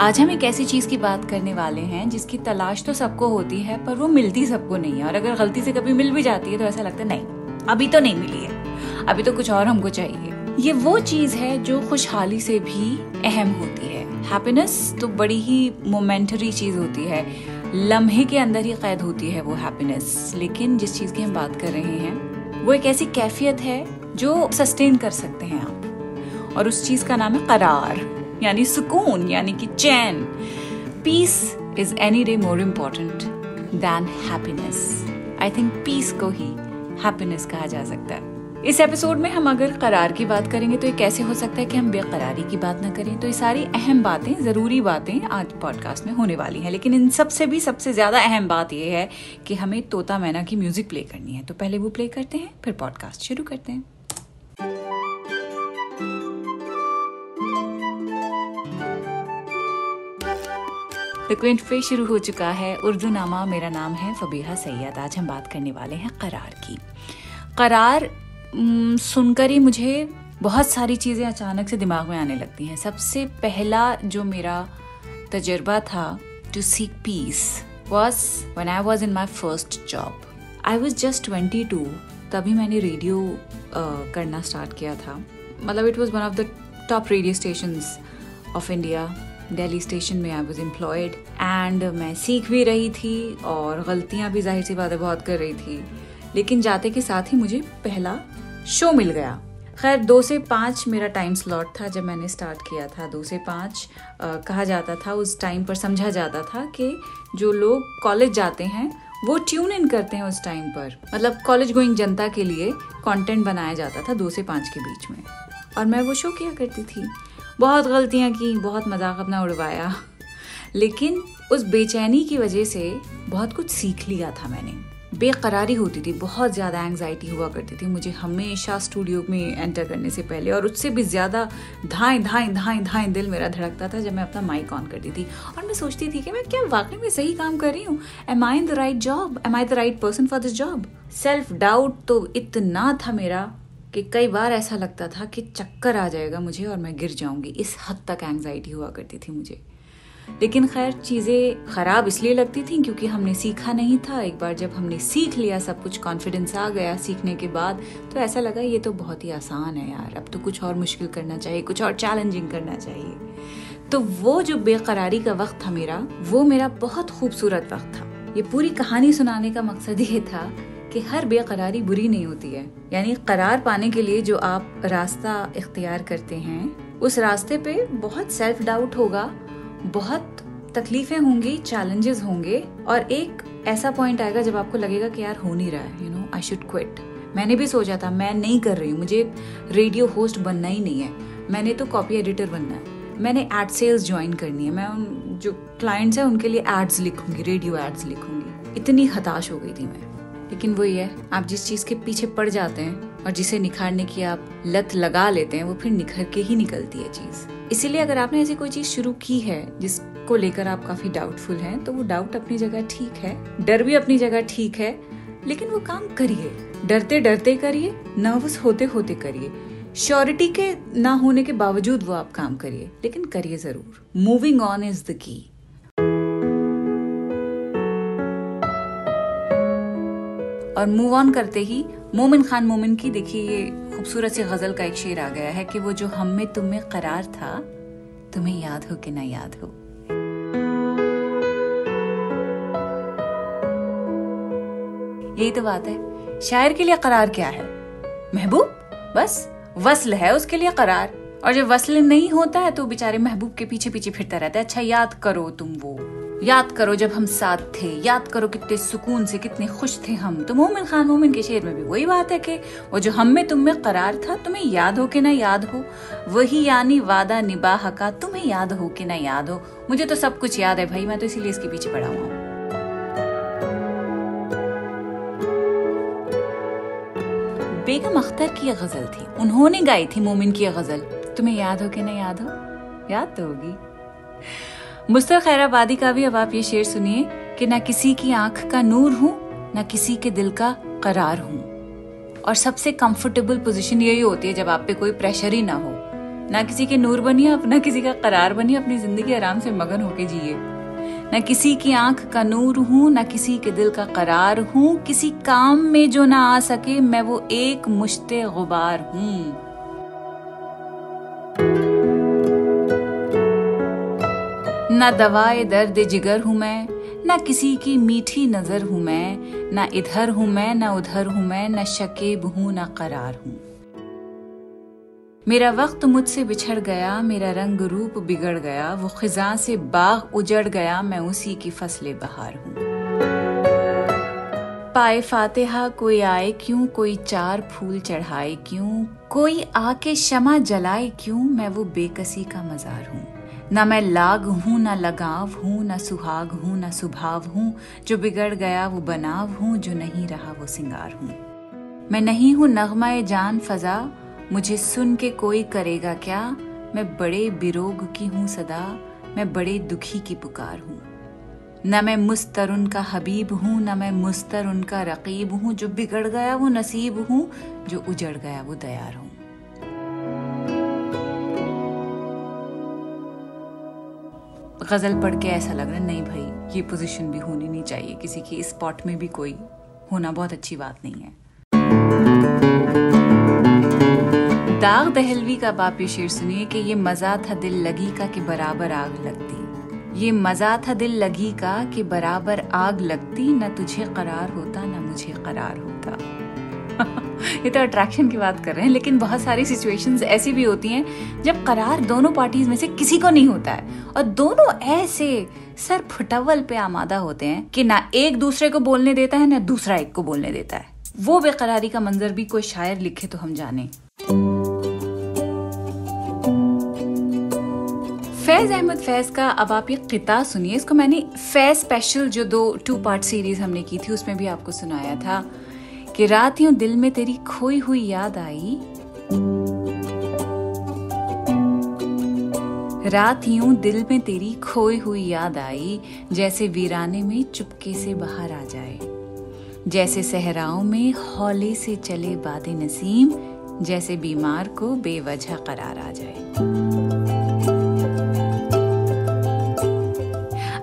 आज हम एक ऐसी चीज़ की बात करने वाले हैं, जिसकी तलाश तो सबको होती है, पर वो मिलती सबको नहीं है। और अगर गलती से कभी मिल भी जाती है तो ऐसा लगता है, नहीं, अभी तो नहीं मिली है। अभी तो कुछ और हमको चाहिए। ये वो चीज़ है, जो खुशहाली से भी अहम होती है। हैप्पीनेस तो बड़ी ही मोमेंटरी चीज़ होती है। लम्हे के अंदर ही कैद होती है वो हैप्पीनेस लेकिन जिस चीज़ की हम बात कर रहे हैं, वो एक ऐसी कैफियत है, जो सस्टेन कर सकते हैं आप। और उस चीज़ का नाम है करार। यानी सुकून, यानी कि चैन। Peace is any day more important than happiness I think peace को ही हैप्पीनेस कहा जा सकता है। इस एपिसोड में हम अगर करार की बात करेंगे तो ये कैसे हो सकता है कि हम बेकरारी की बात ना करें? तो ये सारी अहम बातें, ज़रूरी बातें आज पॉडकास्ट में होने वाली हैं। लेकिन इन सबसे भी सबसे ज़्यादा अहम बात यह है कि हमें तोता मैना की म्यूज़िक प्ले करनी है। तो पहले वो प्ले करते हैं, फिर पॉडकास्ट शुरू करते हैं। क्विंट फिर शुरू हो चुका है। उर्दू नामा मेरा नाम है फबीहा सैयद। आज हम बात करने वाले हैं करार की। करार सुनकर ही मुझे बहुत सारी चीज़ें अचानक से दिमाग में आने लगती हैं। सबसे पहला जो मेरा तजर्बा था to seek peace was one I was in my first job I was just twenty two तभी मैंने रेडियो करना स्टार्ट किया था। मतलब it was one of the top radio station of India Delhi station में आई वॉज़ एम्प्लॉयड एंड मैं सीख भी रही थी और गलतियाँ भी ज़ाहिर सी बातें बहुत कर रही थी। लेकिन जाते के साथ ही मुझे पहला शो मिल गया। खैर, दो से पाँच मेरा टाइम स्लॉट था जब मैंने स्टार्ट किया था। दो से पाँच कहा जाता था, उस टाइम पर समझा जाता था कि जो लोग कॉलेज जाते हैं, वो ट्यून इन करते हैं उस टाइम पर। मतलब कॉलेज गोइंग जनता के लिए कंटेंट बनाया जाता था दो से पाँच के बीच में। और मैं वो शो किया करती थी। बहुत गलतियाँ की, बहुत मज़ाक अपना उड़वाया। लेकिन उस बेचैनी की वजह से बहुत कुछ सीख लिया था मैंने। बेकरारी होती थी, बहुत ज़्यादा एंगजाइटी हुआ करती थी मुझे हमेशा स्टूडियो में एंटर करने से पहले और उससे भी ज़्यादा धाएँ धाएँ धाएँ धाएँ दिल मेरा धड़कता था जब मैं अपना माइक ऑन करती थी। और मैं सोचती थी कि मैं क्या वाकई में सही काम कर रही हूँ? Am I in the right job am I the right person for this job self doubt तो इतना था मेरा कि कई बार ऐसा लगता था कि चक्कर आ जाएगा मुझे और मैं गिर जाऊँगी। इस हद तक एंगजाइटी हुआ करती थी मुझे। लेकिन खैर, चीज़ें ख़राब इसलिए लगती थी क्योंकि हमने सीखा नहीं था। एक बार जब हमने सीख लिया, सब कुछ कॉन्फिडेंस आ गया सीखने के बाद तो ऐसा लगा, ये तो बहुत ही आसान है यार। अब तो कुछ और मुश्किल करना चाहिए, कुछ और चैलेंजिंग करना चाहिए। तो वो जो बेकरारी का वक्त था मेरा, वो मेरा बहुत खूबसूरत वक्त था। ये पूरी कहानी सुनाने का मकसद ये था कि हर बेकरारी बुरी नहीं होती है। यानी करार पाने के लिए जो आप रास्ता इख्तियार करते हैं, उस रास्ते पे बहुत सेल्फ डाउट होगा, बहुत तकलीफें होंगी चैलेंजेस होंगे, और एक ऐसा पॉइंट आएगा जब आपको लगेगा कि यार हो नहीं रहा है you know I should quit मैंने भी सोचा था, मैं नहीं कर रही हूँ, मुझे रेडियो होस्ट बनना ही नहीं है। मैंने तो कॉपी एडिटर बनना है। मैंने एड सेल्स ज्वाइन करनी है। मैं उन जो क्लाइंट्स हैं, उनके लिए एड्स लिखूँगी रेडियो एड्स लिखूँगी। इतनी हताश हो गई थी मैं। लेकिन वही है, आप जिस चीज़ के पीछे पड़ जाते हैं और जिसे निखारने की आप लत लगा लेते हैं, वो फिर निखर के ही निकलती है चीज़। इसीलिए अगर आपने ऐसी कोई चीज़ शुरू की है जिसको लेकर आप काफ़ी डाउटफुल हैं तो वो डाउट अपनी जगह ठीक है, डर भी अपनी जगह ठीक है, लेकिन वो काम करिए। डरते डरते करिए नर्वस होते होते करिए। श्योरिटी के ना होने के बावजूद वो आप काम करिए, लेकिन करिए ज़रूर। Moving on is the key और मूव ऑन करते ही मोमिन खान मोमिन की देखिए ये खूबसूरत सी गज़ल का एक शेर आ गया है कि वो जो हम में तुम में करार था, तुम्हें याद हो कि ना याद हो। यही तो बात है। शायर के लिए करार क्या है? महबूब? बस, वसल है उसके लिए करार। और जब वसल नहीं होता है तो बेचारे महबूब के पीछे पीछे फिरता रहता है। अच्छा याद करो तुम वो। याद करो जब हम साथ थे, याद करो कितने सुकून से, कितने खुश थे हम। तो मोमिन खान, मोमिन के शेर में भी वही बात है कि वो जो हम में, तुम में करार था, तुम्हें याद हो कि ना याद हो? वही यानी वादा निबाह का, तुम्हें याद हो कि ना याद हो? मुझे तो सब कुछ याद है भाई, मैं तो इसीलिए इसके पीछे पड़ा हुआ बेगम अख्तर की यह गज़ल थी। उन्होंने गाई थी मोमिन की यह गज़ल। तुम्हें याद हो कि ना याद हो? याद तो होगी। मुस्तर खैराबादी का भी अब आप ये शेर सुनिए कि ना किसी की आँख का नूर हूँ, ना किसी के दिल का करार हूँ। और सबसे कंफर्टेबल पोजीशन यही होती है जब आप पे कोई प्रेशर ही ना हो। ना किसी के नूर बनिए अपना किसी का करार बनिए, अपनी ज़िंदगी आराम से मगन होके जिए। न किसी की आँख का नूर हूँ, न किसी के दिल का करार हूँ, किसी काम में जो ना आ सके, मैं वो एक मुश्ते गुबार हूँ। न दवाए दर्द जिगर हूँ मैं, न किसी की मीठी नज़र हूँ मैं, न इधर हूँ मैं, न उधर हूँ मैं, न शकेब हूँ, न करार हूँ। मेरा वक्त मुझसे बिछड़ गया, मेरा रंग रूप बिगड़ गया, वो खिजा से बाग उजड़ गया, मैं उसी की फसले बहार हूँ। पाए फातिहा, कोई आए क्यों, कोई चार फूल चढ़ाए क्यों, कोई आके शमा जलाए क्यों, मैं वो बेकसी का मजार हूँ। न मैं लाग हूँ, न लगाव हूँ, न सुहाग हूँ, न सुभाव हूँ। जो बिगड़ गया, वो बनाव हूँ, जो नहीं रहा, वो सिंगार हूँ। मैं नहीं हूँ नगमा जान फजा, मुझे सुन के कोई करेगा क्या? मैं बड़े बिरोग की हूँ सदा, मैं बड़े दुखी की पुकार हूँ। न मैं मुस्तर उनका हबीब हूँ, न मैं मुस्तर उनका रकीब हूँ। जो बिगड़ गया, वो नसीब हूँ, जो उजड़ गया, वो दयार हूँ। गज़ल पढ़ के ऐसा लग रहा है, नहीं भाई, ये पोजीशन भी होनी नहीं चाहिए। किसी की स्पॉट में भी कोई होना बहुत अच्छी बात नहीं है। दाग दहलवी का बाप ये शेर सुनिए कि ये मज़ा था दिल लगी का कि बराबर आग लगती। ये मज़ा था दिल लगी का कि बराबर आग लगती, न तुझे करार होता, न मुझे करार होता। ये तो अट्रैक्शन की बात कर रहे हैं, लेकिन बहुत सारी सिचुएशंस ऐसी भी होती हैं जब करार दोनों पार्टीज़ में से किसी को नहीं होता है। और दोनों ऐसे सर फुटवल पे आमादा होते हैं कि ना एक दूसरे को बोलने देता है, ना दूसरा एक को बोलने देता है। वो बेकरारी का मंजर भी कोई शायर लिखे तो हम जाने। फैज अहमद फैज का अब आप ये किता सुनिए। इसको मैंने फैज स्पेशल जो दो टू पार्ट सीरीज़ हमने की थी, उसमें भी आपको सुनाया था। कि रात यूँ दिल में तेरी खोई हुई याद आई। रात यूँ दिल में तेरी खोई हुई याद आई, जैसे वीराने में चुपके से बाहर आ जाए। जैसे सहराओं में हौले से चले बादे नसीम, जैसे बीमार को बेवजह करार आ जाए।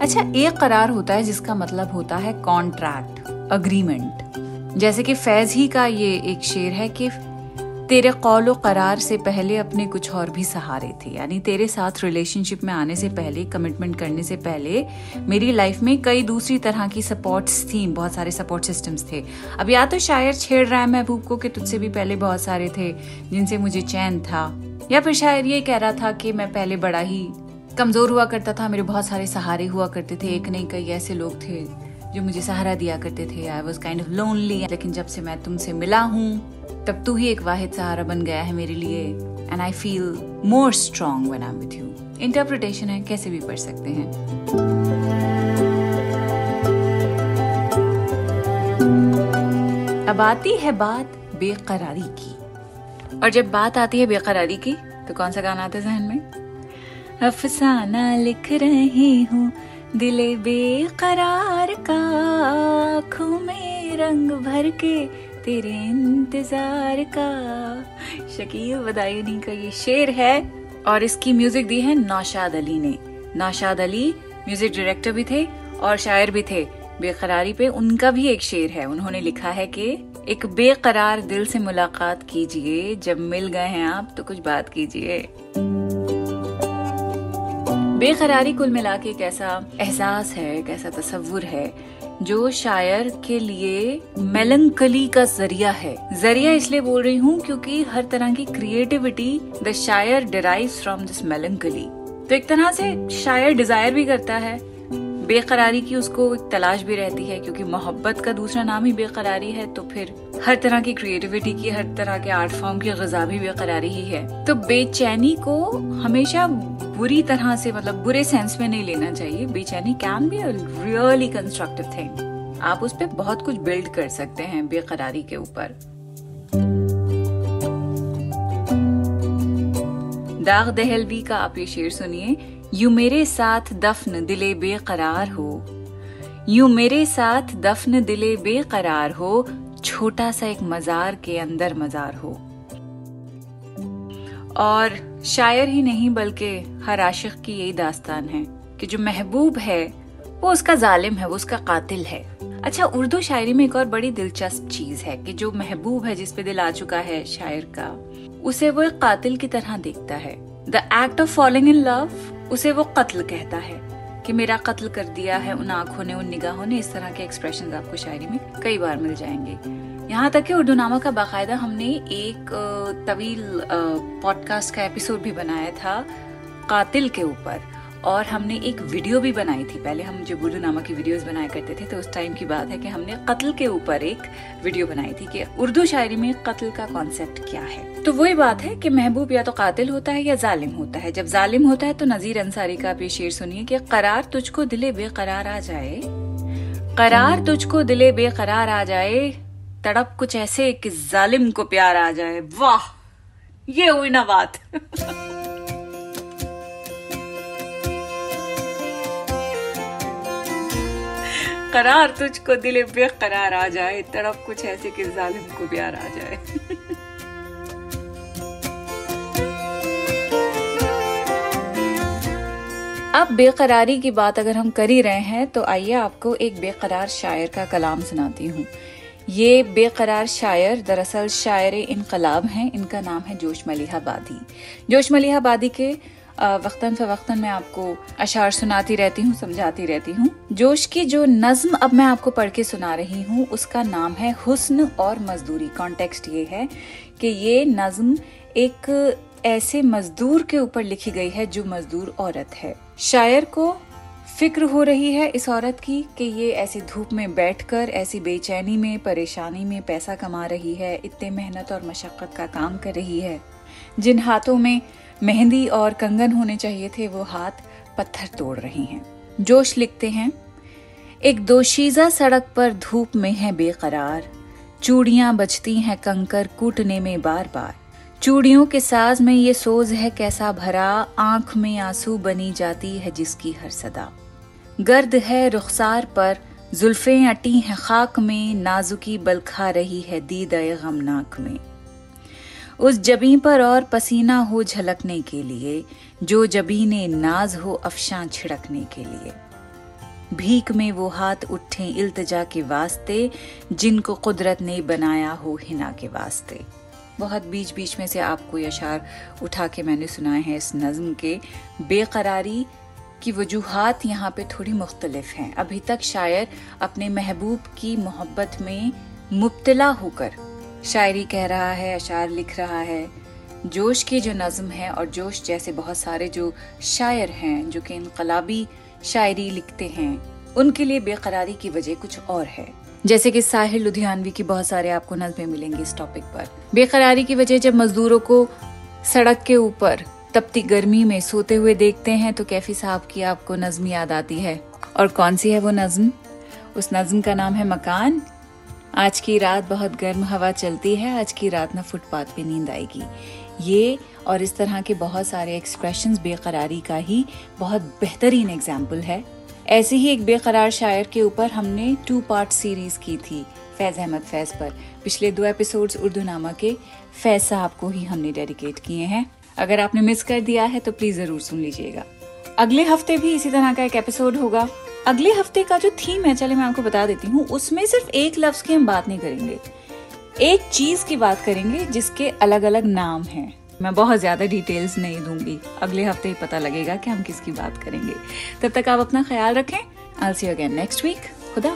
अच्छा एक करार होता है जिसका मतलब होता है कॉन्ट्रैक्ट अग्रीमेंट जैसे कि फैज ही का ये एक शेर है कि तेरे कौलो करार से पहले अपने कुछ और भी सहारे थे। यानी तेरे साथ रिलेशनशिप में आने से पहले कमिटमेंट करने से पहले, मेरी लाइफ में कई दूसरी तरह की सपोर्ट्स थी, बहुत सारे सपोर्ट सिस्टम्स थे। अब या तो शायर छेड़ रहा है महबूब को कि तुझसे भी पहले बहुत सारे थे, जिनसे मुझे चैन था। या फिर शायर ये कह रहा था कि मैं पहले बड़ा ही कमज़ोर हुआ करता था, मेरे बहुत सारे सहारे हुआ करते थे, एक नहीं कई ऐसे लोग थे। जो मुझे सहारा दिया करते थे I was kind of lonely लेकिन जब से मैं तुमसे मिला हूँ, तब तू ही एक वाहिद सहारा बन गया है मेरे लिए and I feel more strong when I with you interpretation है, कैसे भी पढ़ सकते हैं। अब आती है बात बेकरारी की। और जब बात आती है बेकरारी की तो कौन सा गाना आता है जहन में? अफसाना लिख रही हूँ दिले बेकरार का आँखों में रंग भर के तेरे इंतज़ार का। शकील बदायूनी का ये शेर है। और इसकी म्यूज़िक दी है नौशाद अली ने। नौशाद अली म्यूज़िक डायरेक्टर भी थे और शायर भी थे। बेकरारी पे उनका भी एक शेर है। उन्होंने लिखा है कि, एक बेकरार दिल से मुलाकात कीजिए, जब मिल गए हैं आप तो कुछ बात कीजिए। बेकरारी कुल मिला के एक ऐसा एहसास है, एक ऐसा तस्वुर है, जो शायर के लिए मेलंकली का ज़रिया है। ज़रिया इसलिए बोल रही हूँ क्योंकि हर तरह की क्रिएटिविटी द शायर डिराइव फ्रॉम दिस मेलंकली तो एक तरह से शायर डिज़ायर भी करता है, बेकरारी की उसको एक तलाश भी रहती है, क्योंकि मोहब्बत का दूसरा नाम ही बेकरारी है तो फिर हर तरह की क्रिएटिविटी की, हर तरह के आर्ट फॉर्म की गजा भी बेकरारी ही है। तो बेचैनी को हमेशा बुरी तरह से मतलब बुरे सेंस में नहीं लेना चाहिए। बेचैनी can be really constructive thing आप उस पर बहुत कुछ बिल्ड कर सकते हैं बेकरारी के ऊपर। दाग दहलवी का आप ये शेर सुनिए, यू मेरे साथ दफन दिले बेकरार हो। यू मेरे साथ दफन दिले बेकरार हो, छोटा सा एक मजार के अंदर मजार हो। और शायर ही नहीं, बल्कि हर आशिक की यही दास्तान है कि जो महबूब है, वो उसका जालिम है, वो उसका कातिल है। अच्छा उर्दू शायरी में एक और बड़ी दिलचस्प चीज़ है कि जो महबूब है जिसपे दिल आ चुका है शायर का, उसे वो एक कातिल की तरह देखता है। The act of falling in love उसे वो कत्ल कहता है कि मेरा कत्ल कर दिया है, उन आँखों ने, उन निगाहों ने, इस तरह के एक्सप्रेशन आपको शायरी में कई बार मिल जाएँगे। यहाँ तक कि उर्दू नामा का बाकायदा हमने एक तवील पॉडकास्ट का एपिसोड भी बनाया था, कातिल के ऊपर। और हमने एक वीडियो भी बनाई थी। पहले हम जो उर्दू नामा की वीडियोस बनाया करते थे तो उस टाइम की बात है कि हमने कत्ल के ऊपर एक वीडियो बनाई थी कि उर्दू शायरी में कत्ल का कॉन्सेप्ट क्या है। तो वही बात है कि महबूब या तो कातिल होता है या जालिम होता है। जब जालिम होता है तो नजीर अंसारी का ये शेर सुनिए कि करार तुझको दिले बेकरार आ जाए। करार तुझको दिले बेकरार आ जाए। तड़प कुछ ऐसे कि जालिम को प्यार आ जाए। वाह! ये हुई ना बात। करार तुझको दिले बेकरार आ जाए। तड़प कुछ ऐसे कि जालिम को प्यार आ जाए। अब बेकरारी की बात अगर हम कर ही रहे हैं तो आइए आपको एक बेकरार शायर का कलाम सुनाती हूँ। ये बेकरार शायर दरअसल शायर इनकलाब हैं। इनका नाम है जोश मलिहाबादी। जोश मलिहाबादी के वक्ता फ़वक्ता मैं आपको अशार सुनाती रहती हूँ, समझाती रहती हूँ। जोश की जो नज्म अब मैं आपको पढ़ के सुना रही हूँ, उसका नाम है हुस्न और मजदूरी। कॉन्टेक्स्ट ये है कि ये नज्म एक ऐसे मजदूर के ऊपर लिखी गई है जो मजदूर औरत है। शायर को फ़िक्र हो रही है इस औरत की कि ये ऐसी धूप में बैठकर, ऐसी बेचैनी में, परेशानी में पैसा कमा रही है, इतने मेहनत और मशक्क़त का काम कर रही है। जिन हाथों में मेहंदी और कंगन होने चाहिए थे, वो हाथ पत्थर तोड़ रही हैं। जोश लिखते हैं, एक दोशीजा सड़क पर धूप में है बेकरार। चूड़ियाँ बजती हैं कंकर कूटने में बार बार चूड़ियों के साज में ये सोज है कैसा भरा। आँख में आँसू बनी जाती है जिसकी हर सदा। गर्द है रुखसार पर, जुल्फे अटी हैं खाक में, नाजुकी बल खा रही है दीदय गमनाक में। उस जबी पर और पसीना हो झलकने के लिए, जो जबी ने नाज हो अफशा छिड़कने के लिए। भीख में वो हाथ उठे इल्तजा के वास्ते, जिनको कुदरत ने बनाया हो हिना के वास्ते। बहुत बीच बीच में से आपको यशार उठा के मैंने सुनाए हैं इस नज्म के। बेकरारी की वजूहत यहाँ पे थोड़ी मुख्तलिफ़ हैं। अभी तक शायर अपने महबूब की मोहब्बत में मुबतला होकर शायरी कह रहा है, अशार लिख रहा है। जोश की जो नज़म है और जोश जैसे बहुत सारे जो शायर हैं, जो कि इनकलाबी शायरी लिखते हैं, उनके लिए बेकरारी की वजह कुछ और है। जैसे कि साहिर लुधियानवी की बहुत सारे आपको नज़में मिलेंगी इस टॉपिक पर। बेकरारी की वजह जब मजदूरों को सड़क के ऊपर तपती गर्मी में सोते हुए देखते हैं तो कैफी साहब की आपको नज्म याद आती है। और कौन सी है वो नज्म? उस नज्म का नाम है मकान। आज की रात बहुत गर्म हवा चलती है, आज की रात ना फुटपाथ पे नींद आएगी। ये और इस तरह के बहुत सारे एक्सप्रेशन बेकरारी का ही बहुत बेहतरीन एग्ज़ाम्पल है। ऐसे ही एक बेकरार शायर के ऊपर हमने टू पार्ट सीरीज़ की थी, फैज अहमद फैज पर। पिछले दो एपिसोड्स उर्दू नामा के फैज साहब को ही हमने डेडिकेट किए हैं। अगर आपने मिस कर दिया है तो प्लीज़ ज़रूर सुन लीजिएगा। अगले हफ़्ते भी इसी तरह का एक एपिसोड होगा। अगले हफ़्ते का जो थीम है चले मैं आपको बता देती हूँ, उसमें सिर्फ़ एक लफ्ज की हम बात नहीं करेंगे। एक चीज़ की बात करेंगे जिसके अलग अलग नाम हैं। मैं बहुत ज़्यादा डिटेल्स नहीं दूँगी। अगले हफ़्ते ही पता लगेगा कि हम किसकी बात करेंगे। तब तक आप अपना ख्याल रखें। I see again next week खुदा